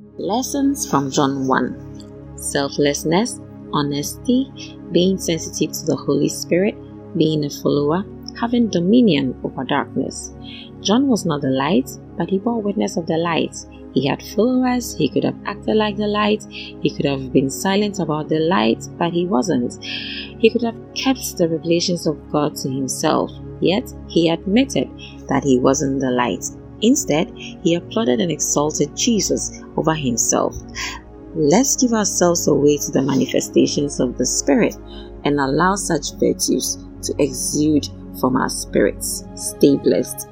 Lessons from John 1 Selflessness, honesty, being sensitive to the Holy Spirit, being a follower, having dominion over darkness. John was not the light, but he bore witness of the light. He had followers, he could have acted like the light, he could have been silent about the light, but he wasn't. He could have kept the revelations of God to himself, yet he admitted that he wasn't the light. Instead, he applauded and exalted Jesus over himself. Let's give ourselves away to the manifestations of the Spirit and allow such virtues to exude from our spirits. Stay blessed.